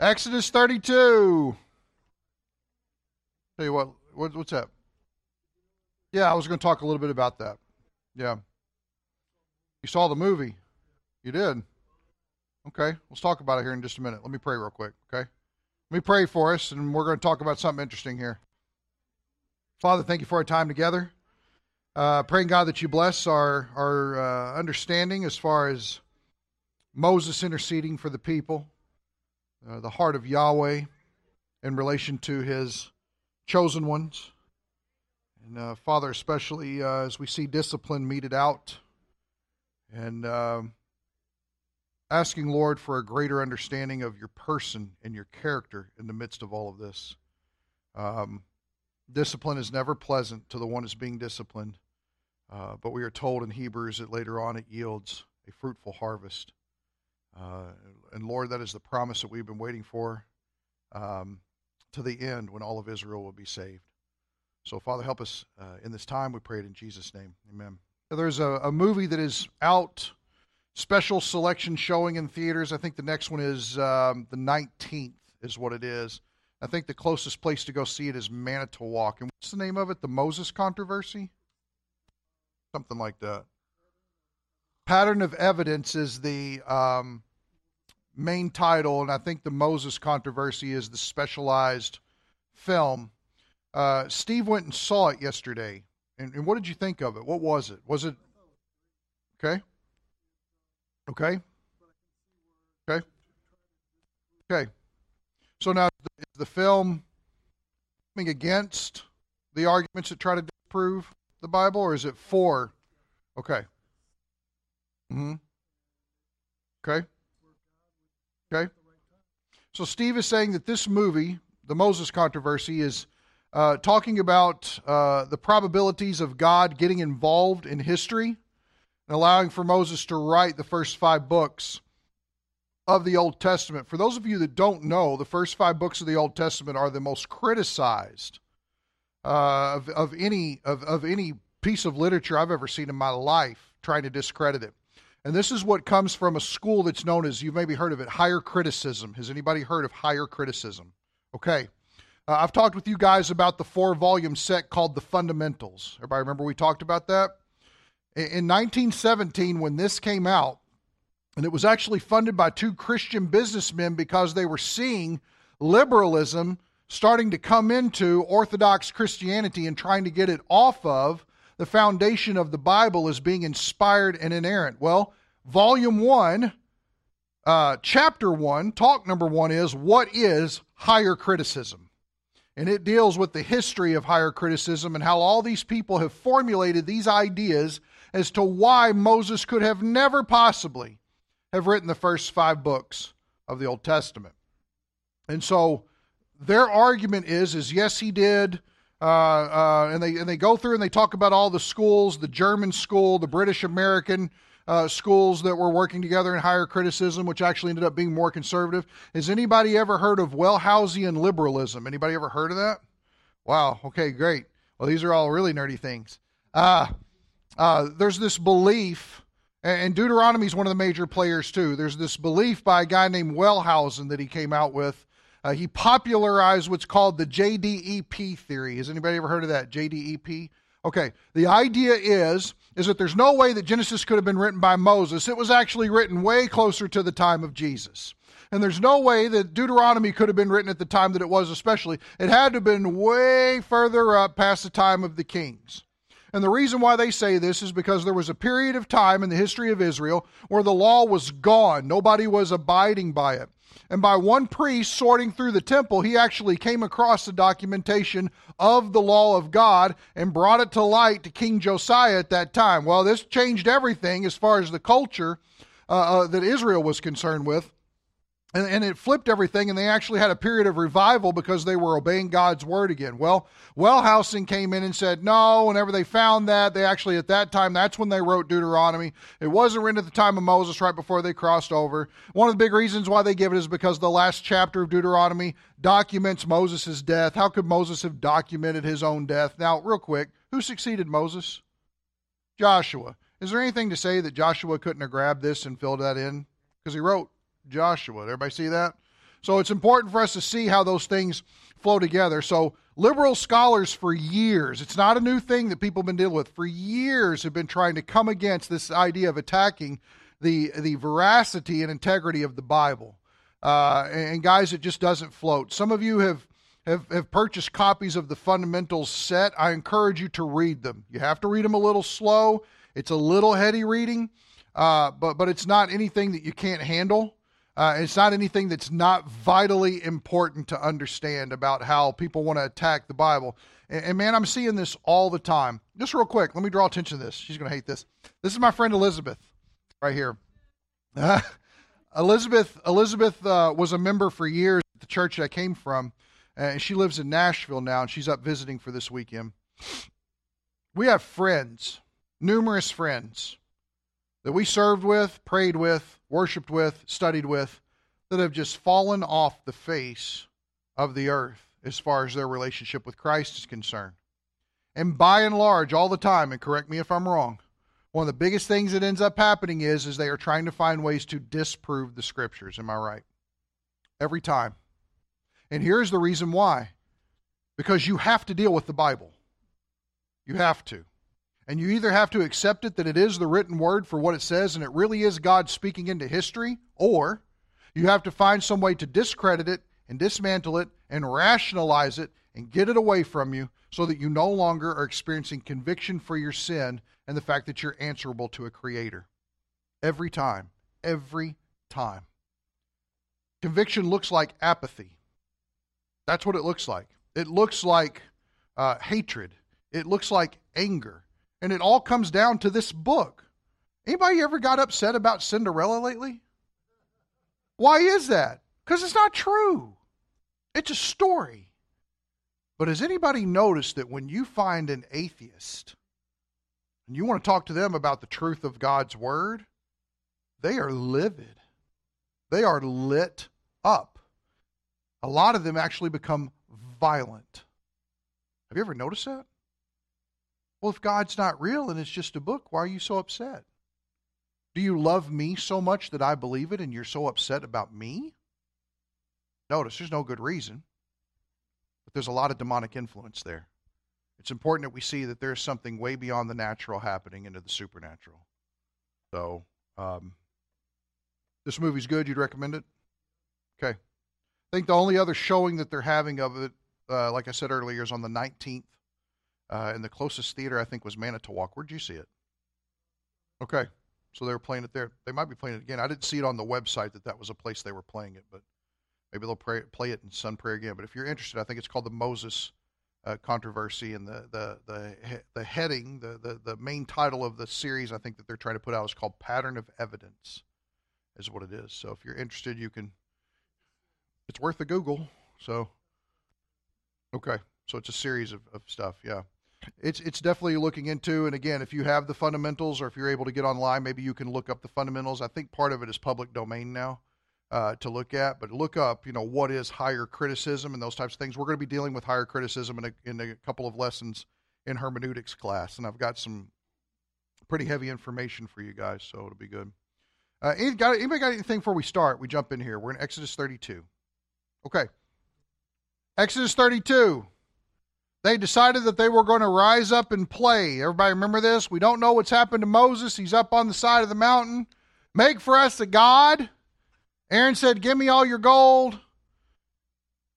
Exodus 32. Tell you what, what what's that? Yeah, I was going to talk a little bit about that. Yeah. You saw the movie. You did. Okay, let's talk about it here in just a minute. Let me pray real quick, okay? Let me pray for us, and we're going to talk about something interesting here. Father, thank you for our time together. Uh, praying, God, that you bless our, our uh, understanding as far as Moses interceding for the people, uh, the heart of Yahweh in relation to his chosen ones. And uh, Father, especially uh, as we see discipline meted out and um, asking, Lord, for a greater understanding of your person and your character in the midst of all of this. Um, discipline is never pleasant to the one who's being disciplined, uh, but we are told in Hebrews that later on it yields a fruitful harvest. Uh, and Lord, that is the promise that we've been waiting for um, to the end when all of Israel will be saved. So, Father, help us uh, in this time. We pray it in Jesus' name. Amen. There's a, a movie that is out, special selection showing in theaters. I think the next one is um, the 19th, is what it is. I think the closest place to go see it is Manitowoc. And what's the name of it? The Moses Controversy? Something like that. Pattern of Evidence is the um, main title, and I think the Moses Controversy is the specialized film. Uh, Steve went and saw it yesterday. And, and what did you think of it? What was it? Was it okay? Okay. Okay. Okay. So now is the film coming against the arguments that try to disprove the Bible, or is it for? Okay. Hmm. Okay. Okay. So Steve is saying that this movie, the Moses controversy, is uh, talking about uh, the probabilities of God getting involved in history and allowing for Moses to write the first five books of the Old Testament. For those of you that don't know, the first five books of the Old Testament are the most criticized uh, of, of any of, of any piece of literature I've ever seen in my life, trying to discredit it. And this is what comes from a school that's known as you've maybe heard of it, higher criticism. Has anybody heard of higher criticism? Okay. Uh, I've talked with you guys about the four volume set called The Fundamentals. Everybody remember we talked about that? In 1917, when this came out, and it was actually funded by two Christian businessmen because they were seeing liberalism starting to come into Orthodox Christianity and trying to get it off of the foundation of the Bible as being inspired and inerrant. Well, volume one, uh, chapter one, talk number one is what is higher criticism? and it deals with the history of higher criticism and how all these people have formulated these ideas as to why Moses could have never possibly have written the first five books of the Old Testament. And so their argument is is yes he did uh, uh, and they and they go through and they talk about all the schools the German school the British American uh, schools that were working together in higher criticism, which actually ended up being more conservative. Has anybody ever heard of Wellhausian liberalism? Anybody ever heard of that? Wow. Okay, great. Well, these are all really nerdy things. Uh, uh, there's this belief, and Deuteronomy is one of the major players too. There's this belief by a guy named Wellhausen that he came out with. Uh, he popularized what's called the JDEP theory. Has anybody ever heard of that? JDEP? Okay, the idea is is that there's no way that Genesis could have been written by Moses. It was actually written way closer to the time of Jesus. And there's no way that Deuteronomy could have been written at the time that it was, especially. It had to have been way further up past the time of the kings. And the reason why they say this is because there was a period of time in the history of Israel where the law was gone. Nobody was abiding by it. And by one priest sorting through the temple, he actually came across the documentation of the law of God and brought it to light to King Josiah at that time. Well, this changed everything as far as the culture uh, uh, that Israel was concerned with. And, and, it flipped everything, and they actually had a period of revival because they were obeying God's word again. Well, Wellhausen came in and said, no, whenever they found that, they actually, at that time, that's when they wrote Deuteronomy. It wasn't written at the time of Moses, right before they crossed over. One of the big reasons why they give it is because the last chapter of Deuteronomy documents Moses' death. How could Moses have documented his own death? Now, real quick, who succeeded Moses? Joshua. Is there anything to say that Joshua couldn't have grabbed this and filled that in? Because he wrote Joshua. Everybody see that? So it's important for us to see how those things flow together. So liberal scholars for years, it's not a new thing that people have been dealing with, for years have been trying to come against this idea of attacking the, the veracity and integrity of the Bible. Uh, and, guys, it just doesn't float. Some of you have, have, have purchased copies of the fundamentals set. I encourage you to read them. You have to read them a little slow. It's a little heady reading, uh, but, but it's not anything that you can't handle. Uh, it's not anything that's not vitally important to understand about how people want to attack the Bible. And, and, man, I'm seeing this all the time. Just real quick, let me draw attention to this. She's going to hate this. This is my friend Elizabeth, right here. Uh, Elizabeth Elizabeth uh, was a member for years at the church I came from, and she lives in Nashville now, and she's up visiting for this weekend. We have friends, numerous friends that we served with, prayed with, worshiped with, studied with, that have just fallen off the face of the earth as far as their relationship with Christ is concerned. And by and large, all the time, and correct me if I'm wrong, one of the biggest things that ends up happening is is they are trying to find ways to disprove the scriptures. Am I right? Every time. And here's the reason why. Because you have to deal with the Bible. You have to. And you either have to accept it that it is the written word for what it says and it really is God speaking into history, or you have to find some way to discredit it and dismantle it and rationalize it and get it away from you so that you no longer are experiencing conviction for your sin and the fact that you're answerable to a creator. Every time. Every time. Conviction looks like apathy. That's what it looks like. It looks like uh, hatred. It looks like anger. And it all comes down to this book. Anybody ever got upset about Cinderella lately? Why is that? Because it's not true. It's a story. But has anybody noticed that when you find an atheist and you want to talk to them about the truth of God's word, they are livid. They are lit up. A lot of them actually become violent. Have you ever noticed that? Well, if God's not real and it's just a book, why are you so upset? Do you love me so much that I believe it and you're so upset about me? Notice there's no good reason, but there's a lot of demonic influence there. It's important that we see that there's something way beyond the natural happening into the supernatural. So, um, this movie's good. You'd recommend it? Okay. I think the only other showing that they're having of it, uh, like I said earlier, is on the 19th uh, and the closest theater I think was Manitowoc. Where'd you see it? Okay, so they were playing it there. They might be playing it again. I didn't see it on the website that that was a place they were playing it, but maybe they'll pray, play it in Sun Prairie again. But if you're interested, I think it's called the Moses uh, controversy, and the the the the heading, the, the the main title of the series, I think that they're trying to put out is called Pattern of Evidence, is what it is. So if you're interested, you can. It's worth a Google. So. Okay, so it's a series of, of stuff. Yeah it's it's definitely looking into. And again, if you have the fundamentals, or if you're able to get online, maybe you can look up the fundamentals. I think part of it is public domain now uh, to look at. But look up, you know, what is higher criticism and those types of things. We're going to be dealing with higher criticism in a, in a couple of lessons in hermeneutics class, and I've got some pretty heavy information for you guys, so it'll be good. Uh, anybody, got, anybody got anything before we start? We jump in here. We're in Exodus 32. Okay. Exodus 32 they decided that they were going to rise up and play. Everybody remember this? We don't know what's happened to Moses. He's up on the side of the mountain. Make for us a God. Aaron said, Give me all your gold.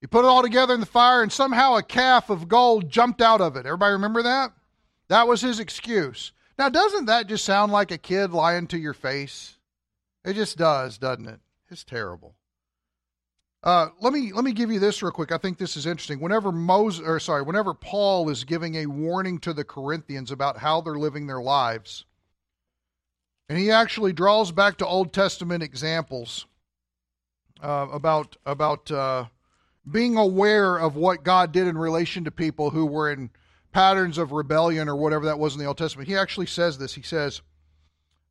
He put it all together in the fire, and somehow a calf of gold jumped out of it. Everybody remember that? That was his excuse. Now, doesn't that just sound like a kid lying to your face? It just does, doesn't it? It's terrible. Uh, let me let me give you this real quick. I think this is interesting. Whenever Moses, or sorry, whenever Paul is giving a warning to the Corinthians about how they're living their lives, and he actually draws back to Old Testament examples uh, about about uh, being aware of what God did in relation to people who were in patterns of rebellion or whatever that was in the Old Testament. He actually says this. He says,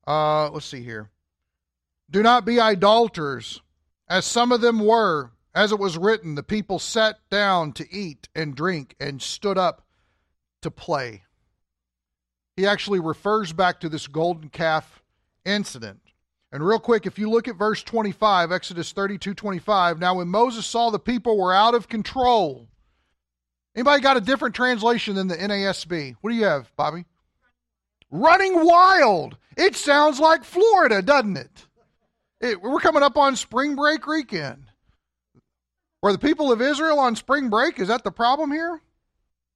uh, "Let's see here. Do not be idolaters." As some of them were, as it was written, the people sat down to eat and drink and stood up to play. He actually refers back to this golden calf incident. And real quick, if you look at verse 25, Exodus 32 25, now when Moses saw the people were out of control, anybody got a different translation than the NASB? What do you have, Bobby? Running wild. It sounds like Florida, doesn't it? It we're coming up on spring break weekend. Were the people of Israel on spring break? Is that the problem here?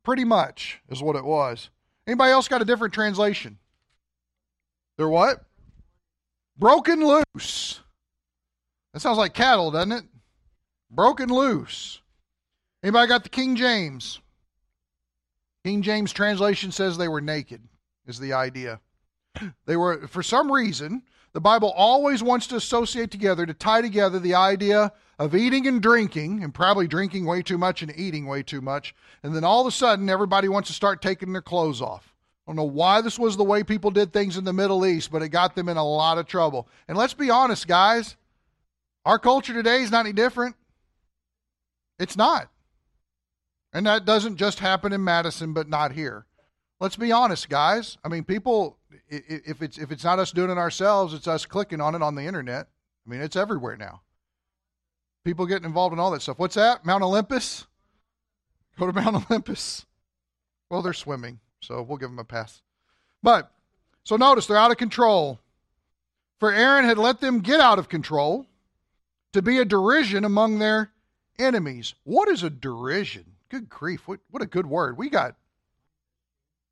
Pretty much is what it was. Anybody else got a different translation? They're what? Broken loose. That sounds like cattle, doesn't it? Broken loose. Anybody got the King James? King James translation says they were naked, is the idea. They were, for some reason, the Bible always wants to associate together, to tie together the idea of eating and drinking, and probably drinking way too much and eating way too much, and then all of a sudden everybody wants to start taking their clothes off. I don't know why this was the way people did things in the Middle East, but it got them in a lot of trouble. And let's be honest, guys, our culture today is not any different. It's not. And that doesn't just happen in Madison, but not here. Let's be honest, guys. I mean, people, if it's if it's not us doing it ourselves, it's us clicking on it on the internet. I mean, it's everywhere now. People getting involved in all that stuff. What's that? Mount Olympus? Go to Mount Olympus. Well, they're swimming. So we'll give them a pass. But, so notice they're out of control. For Aaron had let them get out of control to be a derision among their enemies. What is a derision? Good grief. What, what a good word. We got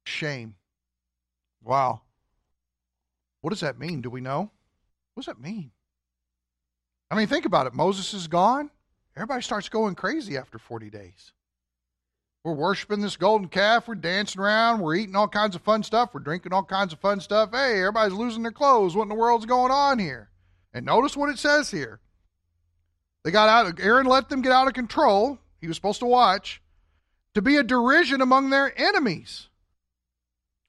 shame. Wow. What does that mean? Do we know? What does that mean? I mean, think about it. Moses is gone. Everybody starts going crazy after 40 days. We're worshiping this golden calf. We're dancing around. We're eating all kinds of fun stuff. We're drinking all kinds of fun stuff. Hey, everybody's losing their clothes. What in the world's going on here? And notice what it says here. They got out. Aaron let them get out of control. He was supposed to watch to be a derision among their enemies.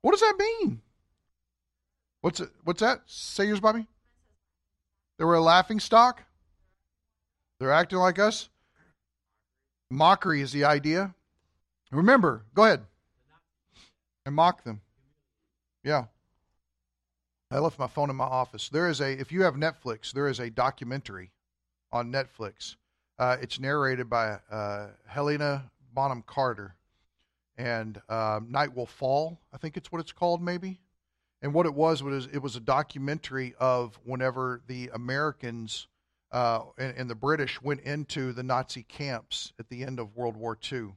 What does that mean? What's it? What's that? Say yours, Bobby. They were a laughing stock. They're acting like us. Mockery is the idea. Remember, go ahead. And mock them. Yeah. I left my phone in my office. There is a, if you have Netflix, there is a documentary on Netflix. Uh, it's narrated by uh, Helena Bonham Carter. And uh, Night Will Fall, I think it's what it's called, maybe. And what it was was it was a documentary of whenever the Americans uh, and, and the British went into the Nazi camps at the end of World War II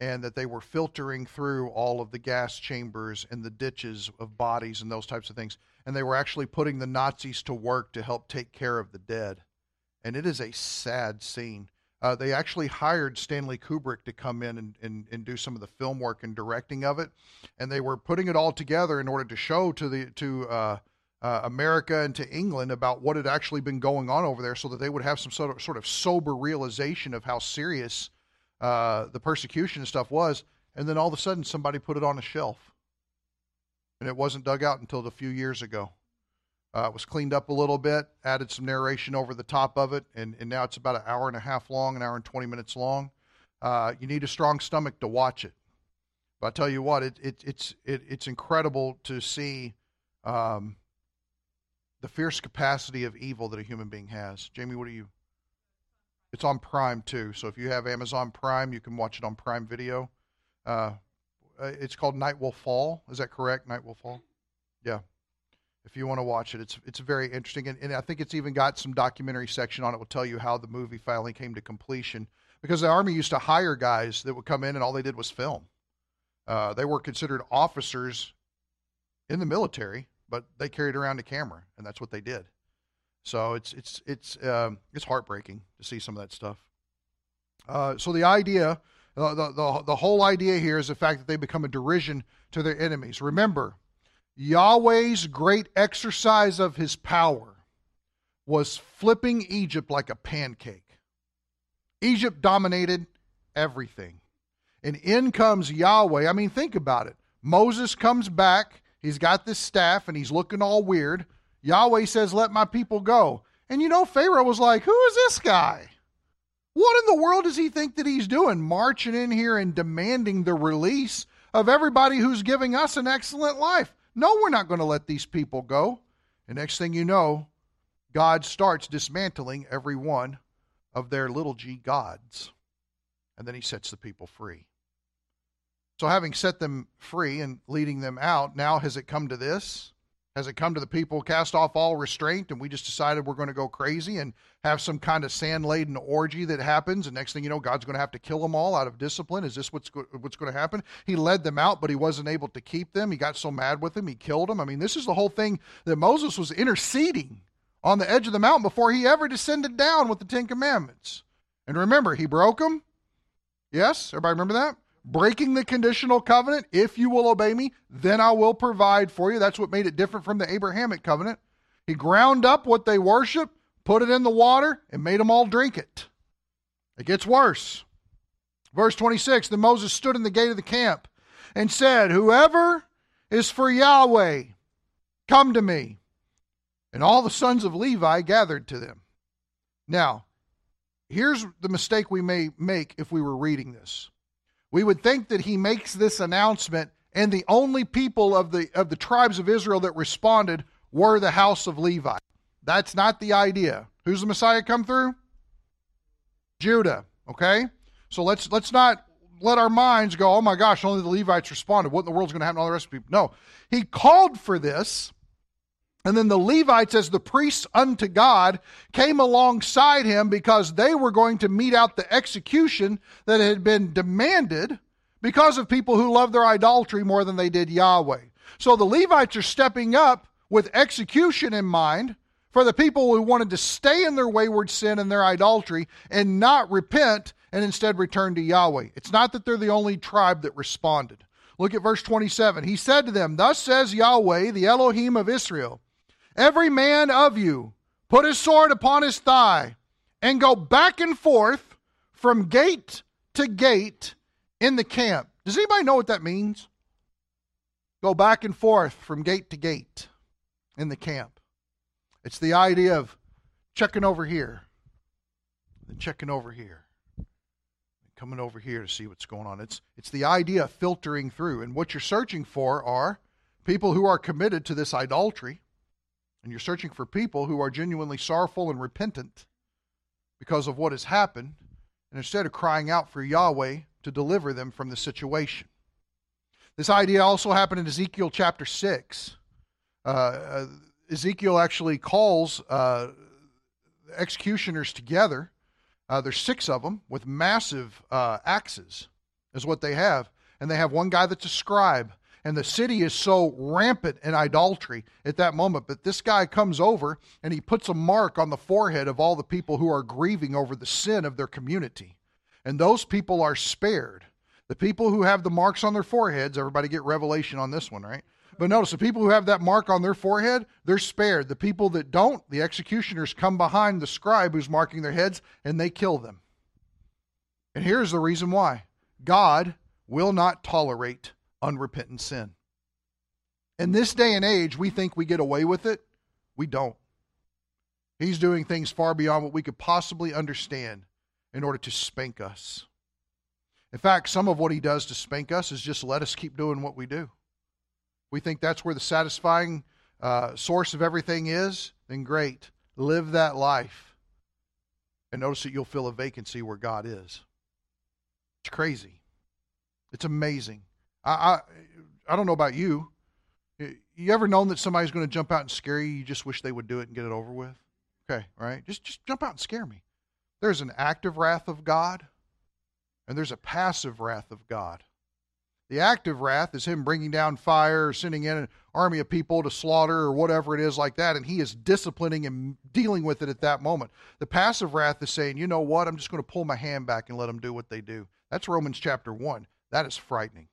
and that they were filtering through all of the gas chambers and the ditches of bodies and those types of things. And they were actually putting the Nazis to work to help take care of the dead. And it is a sad scene. Uh, they actually hired Stanley Kubrick to come in and, and, and do some of the film work and directing of it. And they were putting it all together in order to show to the to uh, uh, America and to England about what had actually been going on over there so that they would have some sort of, sort of sober realization of how serious uh, the persecution and stuff was, and then all of a sudden somebody put it on a shelf, and it wasn't dug out until a few years ago. Uh, it was cleaned up a little bit, added some narration over the top of it, and, and now it's about an hour and a half long, an hour and 20 minutes long. Uh, you need a strong stomach to watch it. But I tell you what, it, it, it's, it, it's incredible to see um, the fierce capacity of evil that a human being has. Jamie, what are you? It's on Prime too. So if you have Amazon Prime, you can watch it on Prime Video. Uh, uh, it's called Night Will Fall. Is that correct? Night Will Fall. Yeah. If you want to watch it, it's it's very interesting, and, and I think it's even got some documentary section on it. Will tell you how the movie finally came to completion because the army used to hire guys that would come in and all they did was film. Uh, they were considered officers in the military, but they carried around a camera, and that's what they did. So it's it's it's um, it's heartbreaking to see some of that stuff. Uh, so the idea, the, the the whole idea here is the fact that they become a derision to their enemies. Remember, Yahweh's great exercise of His power was flipping Egypt like a pancake. Egypt dominated everything, and in comes Yahweh. I mean, think about it. Moses comes back. He's got this staff, and he's looking all weird. Yahweh says, Let my people go. And you know, Pharaoh was like, Who is this guy? What in the world does he think that he's doing? Marching in here and demanding the release of everybody who's giving us an excellent life. No, we're not going to let these people go. And next thing you know, God starts dismantling every one of their little g gods. And then he sets the people free. So, having set them free and leading them out, now has it come to this? Has it come to the people cast off all restraint and we just decided we're going to go crazy and have some kind of sand laden orgy that happens? And next thing you know, God's going to have to kill them all out of discipline. Is this what's, go- what's going to happen? He led them out, but he wasn't able to keep them. He got so mad with them, he killed them. I mean, this is the whole thing that Moses was interceding on the edge of the mountain before he ever descended down with the Ten Commandments. And remember, he broke them. Yes? Everybody remember that? Breaking the conditional covenant. If you will obey me, then I will provide for you. That's what made it different from the Abrahamic covenant. He ground up what they worship, put it in the water, and made them all drink it. It gets worse. Verse 26 Then Moses stood in the gate of the camp and said, Whoever is for Yahweh, come to me. And all the sons of Levi gathered to them. Now, here's the mistake we may make if we were reading this we would think that he makes this announcement and the only people of the of the tribes of Israel that responded were the house of Levi. That's not the idea. Who's the Messiah come through? Judah, okay? So let's let's not let our minds go, "Oh my gosh, only the Levites responded. What in the world's going to happen to all the rest of people?" No. He called for this and then the Levites, as the priests unto God, came alongside him because they were going to mete out the execution that had been demanded because of people who loved their idolatry more than they did Yahweh. So the Levites are stepping up with execution in mind for the people who wanted to stay in their wayward sin and their idolatry and not repent and instead return to Yahweh. It's not that they're the only tribe that responded. Look at verse 27. He said to them, Thus says Yahweh, the Elohim of Israel. Every man of you put his sword upon his thigh and go back and forth from gate to gate in the camp. Does anybody know what that means? Go back and forth from gate to gate in the camp. It's the idea of checking over here, then checking over here, coming over here to see what's going on. It's, it's the idea of filtering through. And what you're searching for are people who are committed to this idolatry and you're searching for people who are genuinely sorrowful and repentant because of what has happened, and instead of crying out for Yahweh to deliver them from the situation. This idea also happened in Ezekiel chapter 6. Uh, uh, Ezekiel actually calls uh, executioners together. Uh, there's six of them with massive uh, axes, is what they have. And they have one guy that's a scribe and the city is so rampant in idolatry at that moment. But this guy comes over and he puts a mark on the forehead of all the people who are grieving over the sin of their community. And those people are spared. The people who have the marks on their foreheads, everybody get revelation on this one, right? But notice the people who have that mark on their forehead, they're spared. The people that don't, the executioners come behind the scribe who's marking their heads and they kill them. And here's the reason why God will not tolerate unrepentant sin. In this day and age, we think we get away with it. We don't. He's doing things far beyond what we could possibly understand in order to spank us. In fact, some of what he does to spank us is just let us keep doing what we do. We think that's where the satisfying uh, source of everything is, then great. Live that life. And notice that you'll fill a vacancy where God is. It's crazy. It's amazing. I, I, I don't know about you. You ever known that somebody's going to jump out and scare you? You just wish they would do it and get it over with. Okay, right? Just just jump out and scare me. There's an active wrath of God, and there's a passive wrath of God. The active wrath is him bringing down fire, or sending in an army of people to slaughter, or whatever it is like that, and he is disciplining and dealing with it at that moment. The passive wrath is saying, you know what, I'm just going to pull my hand back and let them do what they do. That's Romans chapter 1. That is frightening.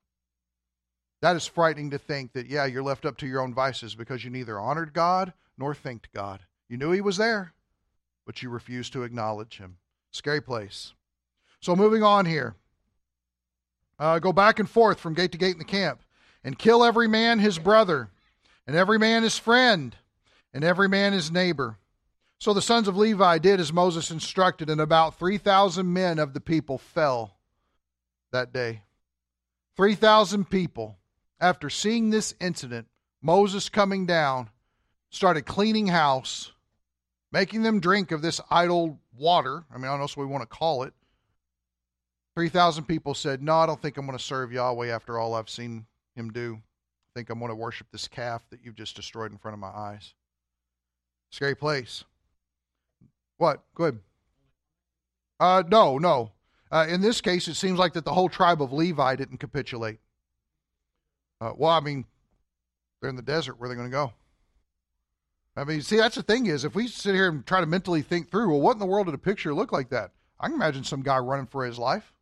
That is frightening to think that, yeah, you're left up to your own vices because you neither honored God nor thanked God. You knew He was there, but you refused to acknowledge Him. Scary place. So, moving on here. Uh, go back and forth from gate to gate in the camp and kill every man his brother, and every man his friend, and every man his neighbor. So the sons of Levi did as Moses instructed, and about 3,000 men of the people fell that day. 3,000 people after seeing this incident, Moses coming down, started cleaning house, making them drink of this idol water. I mean, I don't know what we want to call it. 3,000 people said, No, I don't think I'm going to serve Yahweh after all I've seen him do. I think I'm going to worship this calf that you've just destroyed in front of my eyes. Scary place. What? Go ahead. Uh, no, no. Uh, in this case, it seems like that the whole tribe of Levi didn't capitulate. Uh, well, I mean, they're in the desert. Where are they going to go? I mean, see, that's the thing is, if we sit here and try to mentally think through, well, what in the world did a picture look like that? I can imagine some guy running for his life.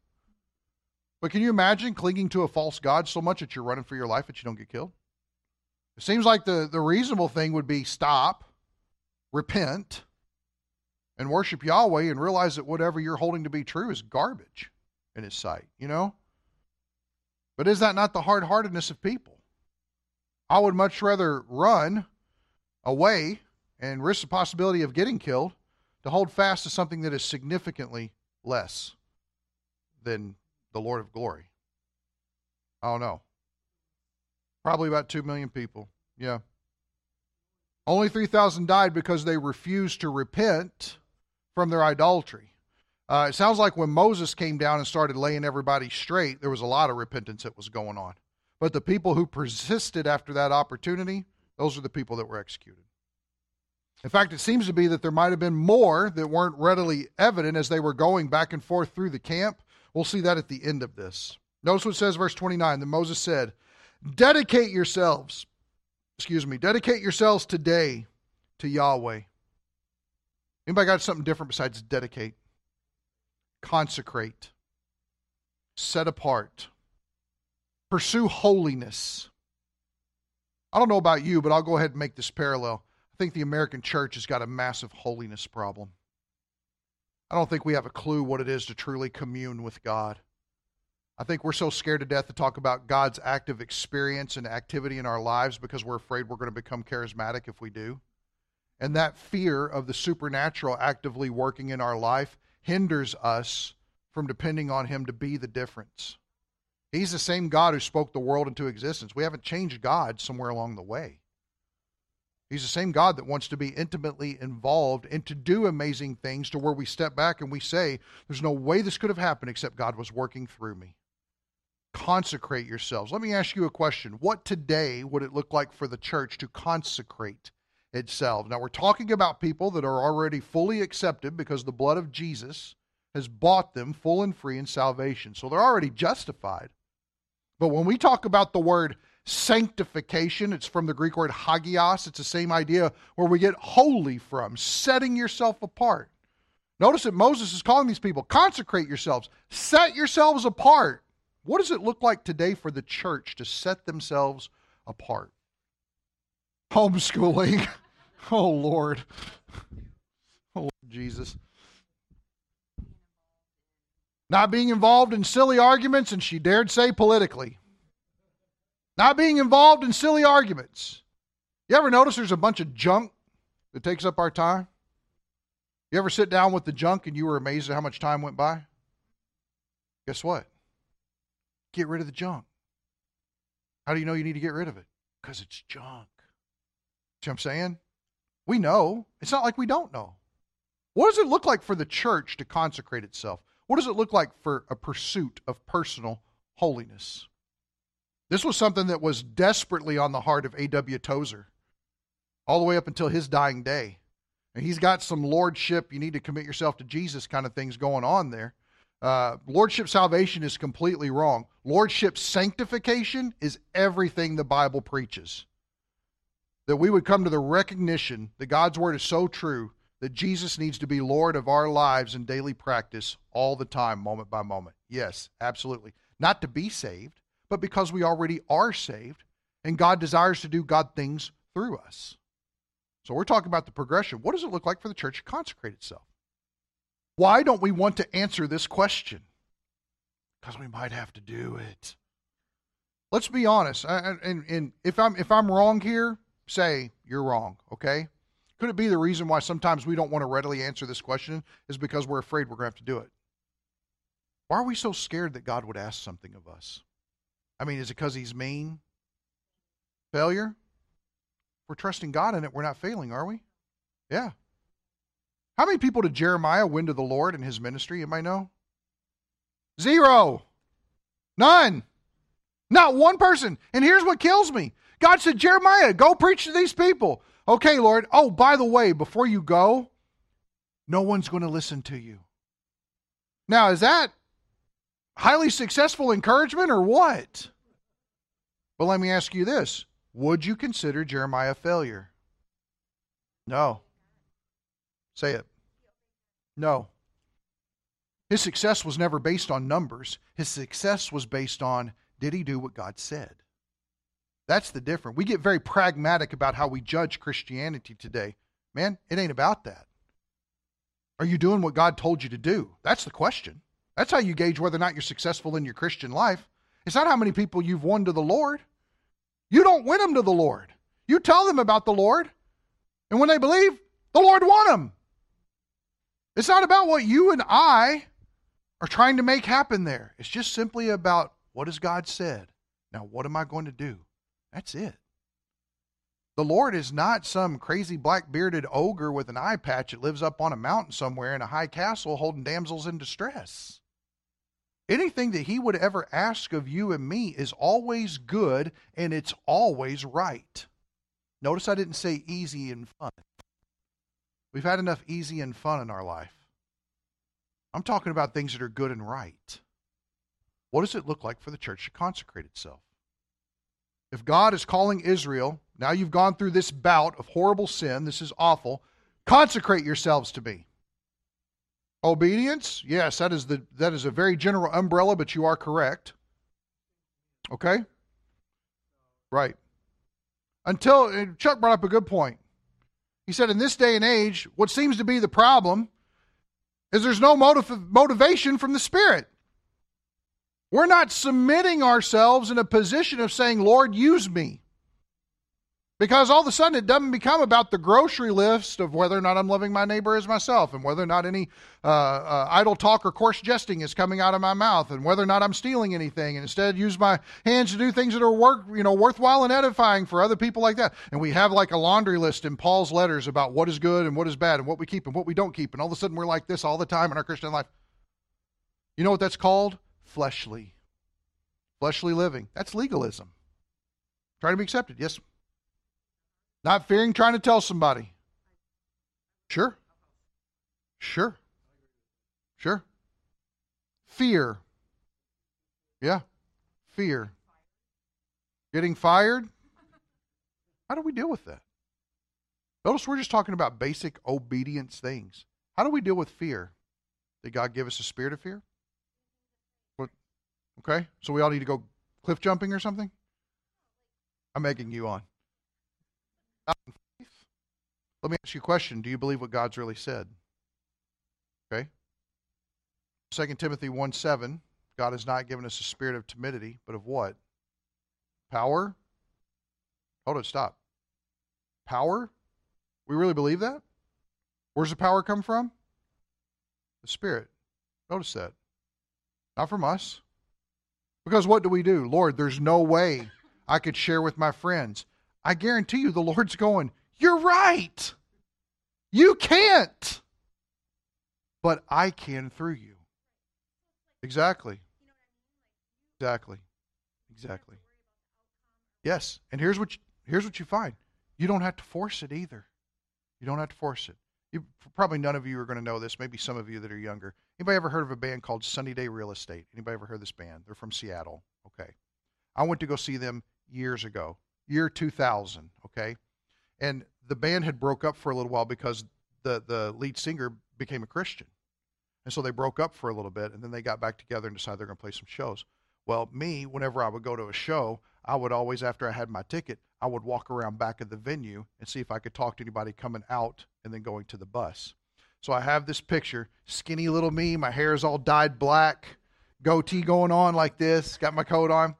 But can you imagine clinging to a false god so much that you're running for your life that you don't get killed? It seems like the, the reasonable thing would be stop, repent, and worship Yahweh and realize that whatever you're holding to be true is garbage in His sight, you know? But is that not the hard heartedness of people? I would much rather run away and risk the possibility of getting killed to hold fast to something that is significantly less than the Lord of glory. I don't know. Probably about 2 million people. Yeah. Only 3,000 died because they refused to repent from their idolatry. Uh, it sounds like when Moses came down and started laying everybody straight, there was a lot of repentance that was going on. But the people who persisted after that opportunity, those are the people that were executed. In fact, it seems to be that there might have been more that weren't readily evident as they were going back and forth through the camp. We'll see that at the end of this. Notice what it says, verse 29. Then Moses said, Dedicate yourselves, excuse me, dedicate yourselves today to Yahweh. Anybody got something different besides dedicate? Consecrate, set apart, pursue holiness. I don't know about you, but I'll go ahead and make this parallel. I think the American church has got a massive holiness problem. I don't think we have a clue what it is to truly commune with God. I think we're so scared to death to talk about God's active experience and activity in our lives because we're afraid we're going to become charismatic if we do. And that fear of the supernatural actively working in our life hinders us from depending on Him to be the difference. He's the same God who spoke the world into existence. We haven't changed God somewhere along the way. He's the same God that wants to be intimately involved and to do amazing things to where we step back and we say, There's no way this could have happened except God was working through me. Consecrate yourselves. Let me ask you a question. What today would it look like for the church to consecrate itself. Now, we're talking about people that are already fully accepted because the blood of Jesus has bought them full and free in salvation. So they're already justified. But when we talk about the word sanctification, it's from the Greek word hagios. It's the same idea where we get holy from, setting yourself apart. Notice that Moses is calling these people consecrate yourselves, set yourselves apart. What does it look like today for the church to set themselves apart? Homeschooling. Oh, Lord. Oh, Lord Jesus. Not being involved in silly arguments, and she dared say politically. Not being involved in silly arguments. You ever notice there's a bunch of junk that takes up our time? You ever sit down with the junk and you were amazed at how much time went by? Guess what? Get rid of the junk. How do you know you need to get rid of it? Because it's junk. See what I'm saying? We know. It's not like we don't know. What does it look like for the church to consecrate itself? What does it look like for a pursuit of personal holiness? This was something that was desperately on the heart of A.W. Tozer all the way up until his dying day. And he's got some lordship, you need to commit yourself to Jesus kind of things going on there. Uh, lordship salvation is completely wrong. Lordship sanctification is everything the Bible preaches that we would come to the recognition that God's word is so true that Jesus needs to be Lord of our lives and daily practice all the time, moment by moment. Yes, absolutely. Not to be saved, but because we already are saved and God desires to do God things through us. So we're talking about the progression. What does it look like for the church to consecrate itself? Why don't we want to answer this question? Because we might have to do it. Let's be honest. And, and, and if I'm if I'm wrong here, say you're wrong, okay? Could it be the reason why sometimes we don't want to readily answer this question is because we're afraid we're going to have to do it? Why are we so scared that God would ask something of us? I mean, is it because he's mean? Failure? If we're trusting God in it, we're not failing, are we? Yeah. How many people did Jeremiah win to the Lord in his ministry? Anybody know? Zero. None. Not one person. And here's what kills me God said, Jeremiah, go preach to these people. Okay, Lord. Oh, by the way, before you go, no one's going to listen to you. Now, is that highly successful encouragement or what? But let me ask you this Would you consider Jeremiah a failure? No. Say it. No. His success was never based on numbers. His success was based on did he do what God said? That's the difference. We get very pragmatic about how we judge Christianity today. Man, it ain't about that. Are you doing what God told you to do? That's the question. That's how you gauge whether or not you're successful in your Christian life. It's not how many people you've won to the Lord. You don't win them to the Lord. You tell them about the Lord. And when they believe, the Lord won them. It's not about what you and I are trying to make happen there. It's just simply about what has God said? Now, what am I going to do? That's it. The Lord is not some crazy black bearded ogre with an eye patch that lives up on a mountain somewhere in a high castle holding damsels in distress. Anything that He would ever ask of you and me is always good and it's always right. Notice I didn't say easy and fun. We've had enough easy and fun in our life. I'm talking about things that are good and right. What does it look like for the church to consecrate itself? If God is calling Israel, now you've gone through this bout of horrible sin, this is awful, consecrate yourselves to me. Obedience, yes, that is the that is a very general umbrella, but you are correct. Okay? Right. Until Chuck brought up a good point. He said, in this day and age, what seems to be the problem is there's no motiv- motivation from the Spirit. We're not submitting ourselves in a position of saying, Lord, use me. Because all of a sudden it doesn't become about the grocery list of whether or not I'm loving my neighbor as myself and whether or not any uh, uh, idle talk or coarse jesting is coming out of my mouth and whether or not I'm stealing anything and instead use my hands to do things that are work, you know, worthwhile and edifying for other people like that. And we have like a laundry list in Paul's letters about what is good and what is bad and what we keep and what we don't keep. And all of a sudden we're like this all the time in our Christian life. You know what that's called? Fleshly. Fleshly living. That's legalism. Trying to be accepted. Yes, not fearing trying to tell somebody. Sure. Sure. Sure. Fear. Yeah. Fear. Getting fired. How do we deal with that? Notice we're just talking about basic obedience things. How do we deal with fear? Did God give us a spirit of fear? Okay, so we all need to go cliff jumping or something? I'm egging you on. Let me ask you a question. Do you believe what God's really said? Okay. 2 Timothy 1 7, God has not given us a spirit of timidity, but of what? Power? Hold it, stop. Power? We really believe that? Where's the power come from? The Spirit. Notice that. Not from us. Because what do we do? Lord, there's no way I could share with my friends. I guarantee you the Lord's going, You're right. You can't. But I can through you. Exactly. Exactly. Exactly. Yes. And here's what you, here's what you find. You don't have to force it either. You don't have to force it. You, probably none of you are going to know this. Maybe some of you that are younger. Anybody ever heard of a band called Sunny Day Real Estate? Anybody ever heard this band? They're from Seattle. Okay. I went to go see them years ago year 2000, okay? And the band had broke up for a little while because the, the lead singer became a Christian. And so they broke up for a little bit, and then they got back together and decided they're going to play some shows. Well, me, whenever I would go to a show, I would always, after I had my ticket, I would walk around back of the venue and see if I could talk to anybody coming out and then going to the bus. So I have this picture, skinny little me, my hair is all dyed black, goatee going on like this, got my coat on.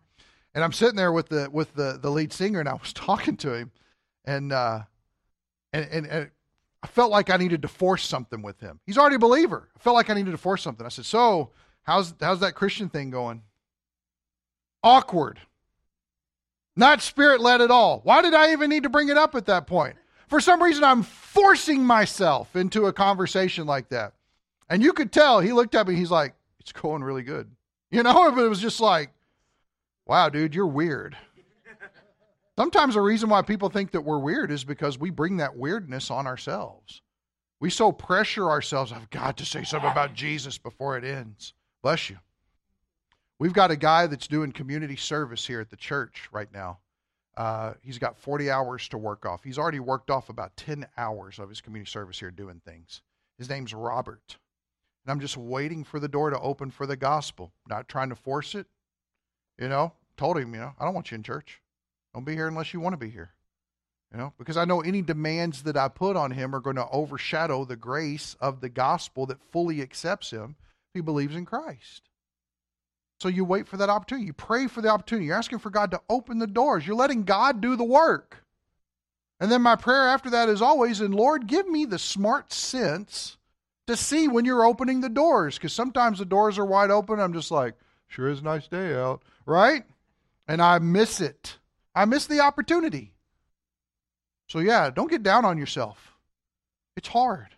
And I'm sitting there with the with the the lead singer, and I was talking to him, and uh, and, and, and I felt like I needed to force something with him. He's already a believer. I felt like I needed to force something. I said, "So, how's how's that Christian thing going?" Awkward. Not spirit led at all. Why did I even need to bring it up at that point? For some reason, I'm forcing myself into a conversation like that. And you could tell he looked at me, he's like, it's going really good. You know, but it was just like, wow, dude, you're weird. Sometimes the reason why people think that we're weird is because we bring that weirdness on ourselves. We so pressure ourselves, I've got to say something about Jesus before it ends. Bless you. We've got a guy that's doing community service here at the church right now. Uh, he's got 40 hours to work off. He's already worked off about 10 hours of his community service here doing things. His name's Robert. And I'm just waiting for the door to open for the gospel, not trying to force it. You know, told him, you know, I don't want you in church. Don't be here unless you want to be here. You know, because I know any demands that I put on him are going to overshadow the grace of the gospel that fully accepts him if he believes in Christ. So you wait for that opportunity. You pray for the opportunity. You're asking for God to open the doors. You're letting God do the work. And then my prayer after that is always, and Lord, give me the smart sense to see when you're opening the doors. Because sometimes the doors are wide open. I'm just like, sure is a nice day out, right? And I miss it. I miss the opportunity. So, yeah, don't get down on yourself. It's hard.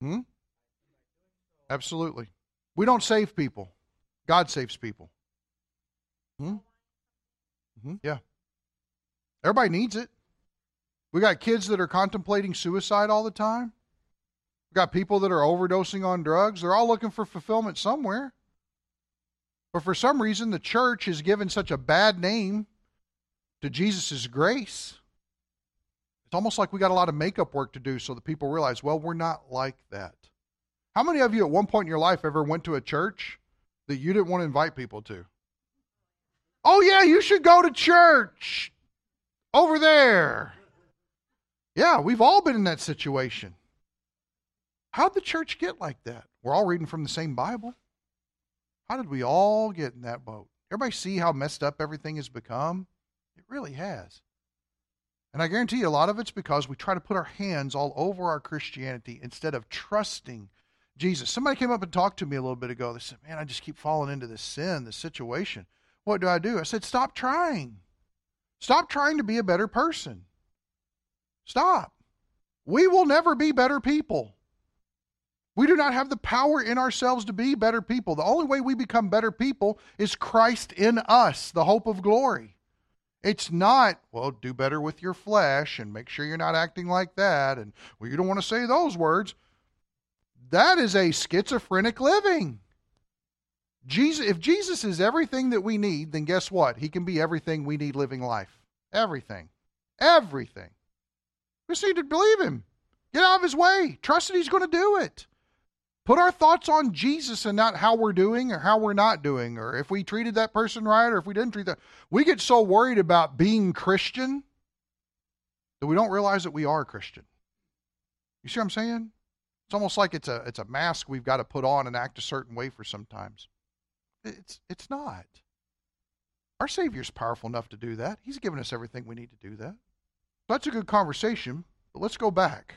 Hmm? Absolutely. We don't save people, God saves people. Hmm? Mm-hmm. Yeah. Everybody needs it. We got kids that are contemplating suicide all the time. We got people that are overdosing on drugs. They're all looking for fulfillment somewhere. But for some reason, the church has given such a bad name to Jesus' grace. It's almost like we got a lot of makeup work to do so that people realize, well, we're not like that. How many of you at one point in your life ever went to a church that you didn't want to invite people to? Oh, yeah, you should go to church over there. Yeah, we've all been in that situation. How'd the church get like that? We're all reading from the same Bible. How did we all get in that boat? Everybody see how messed up everything has become? It really has. And I guarantee you a lot of it's because we try to put our hands all over our Christianity instead of trusting Jesus. Somebody came up and talked to me a little bit ago. They said, Man, I just keep falling into this sin, this situation. What do I do? I said, Stop trying. Stop trying to be a better person. Stop. We will never be better people. We do not have the power in ourselves to be better people. The only way we become better people is Christ in us, the hope of glory. It's not, well, do better with your flesh and make sure you're not acting like that. And, well, you don't want to say those words. That is a schizophrenic living. Jesus, if Jesus is everything that we need, then guess what? He can be everything we need living life. Everything. Everything. We just need to believe him. Get out of his way. Trust that he's going to do it. Put our thoughts on Jesus and not how we're doing or how we're not doing or if we treated that person right or if we didn't treat that. We get so worried about being Christian that we don't realize that we are Christian. You see what I'm saying? It's almost like it's a it's a mask we've got to put on and act a certain way for sometimes. It's it's not. Our Savior's powerful enough to do that. He's given us everything we need to do that. That's a good conversation, but let's go back.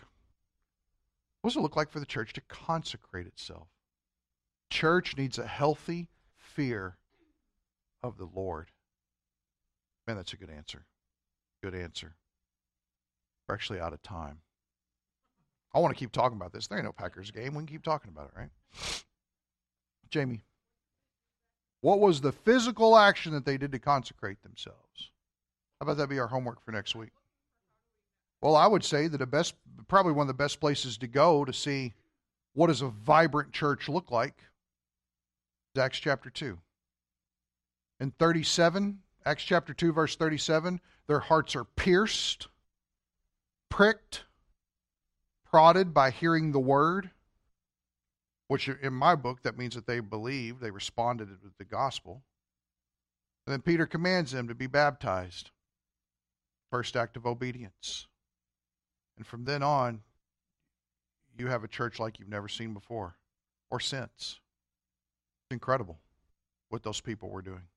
What does it look like for the church to consecrate itself? Church needs a healthy fear of the Lord. Man, that's a good answer. Good answer. We're actually out of time. I want to keep talking about this. There ain't no Packers game. We can keep talking about it, right? Jamie, what was the physical action that they did to consecrate themselves? How about that be our homework for next week? Well, I would say that a best, probably one of the best places to go to see what does a vibrant church look like is Acts chapter 2. In 37, Acts chapter 2, verse 37, their hearts are pierced, pricked, prodded by hearing the word, which in my book, that means that they believed, they responded to the gospel. And then Peter commands them to be baptized. First act of obedience. And from then on, you have a church like you've never seen before or since. It's incredible what those people were doing.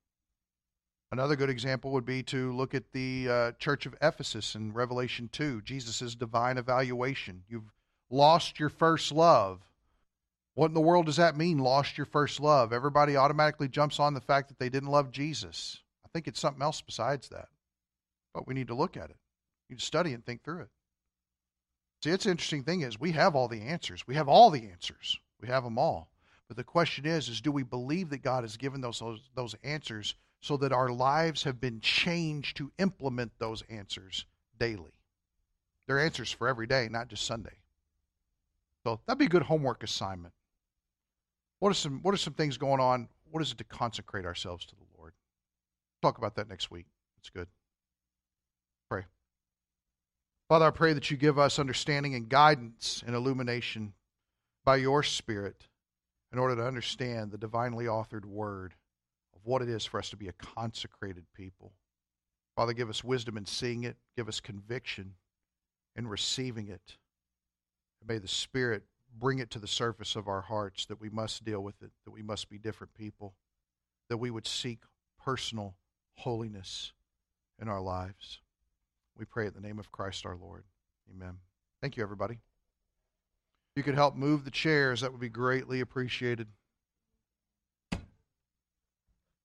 Another good example would be to look at the uh, church of Ephesus in Revelation 2, Jesus' divine evaluation. You've lost your first love. What in the world does that mean, lost your first love? Everybody automatically jumps on the fact that they didn't love Jesus. I think it's something else besides that. But we need to look at it. You need to study and think through it. See, it's interesting thing is we have all the answers. We have all the answers. We have them all. But the question is, is do we believe that God has given those, those, those answers so that our lives have been changed to implement those answers daily? They're answers for every day, not just Sunday. So that'd be a good homework assignment. What are some what are some things going on? What is it to consecrate ourselves to the Lord? Talk about that next week. It's good. Pray. Father, I pray that you give us understanding and guidance and illumination by your Spirit in order to understand the divinely authored word what it is for us to be a consecrated people. Father, give us wisdom in seeing it, give us conviction in receiving it. And may the Spirit bring it to the surface of our hearts that we must deal with it, that we must be different people, that we would seek personal holiness in our lives. We pray in the name of Christ our Lord. Amen. Thank you, everybody. If you could help move the chairs, that would be greatly appreciated.